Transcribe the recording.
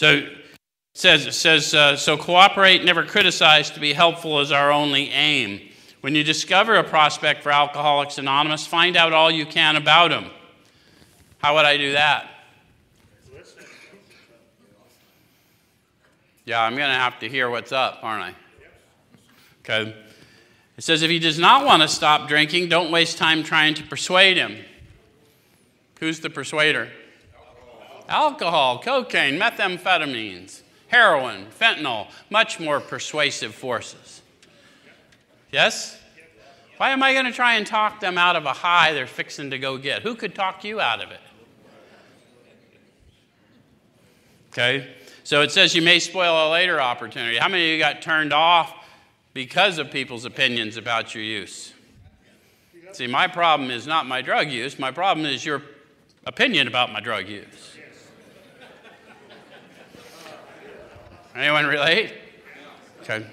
So it says, it says uh, so cooperate, never criticize, to be helpful is our only aim. When you discover a prospect for Alcoholics Anonymous, find out all you can about him. How would I do that? Yeah, I'm going to have to hear what's up, aren't I? Okay. It says if he does not want to stop drinking, don't waste time trying to persuade him. Who's the persuader? Alcohol, cocaine, methamphetamines, heroin, fentanyl, much more persuasive forces. Yes? Why am I going to try and talk them out of a high they're fixing to go get? Who could talk you out of it? Okay? So it says you may spoil a later opportunity. How many of you got turned off because of people's opinions about your use? See, my problem is not my drug use, my problem is your opinion about my drug use. Anyone relate? Okay.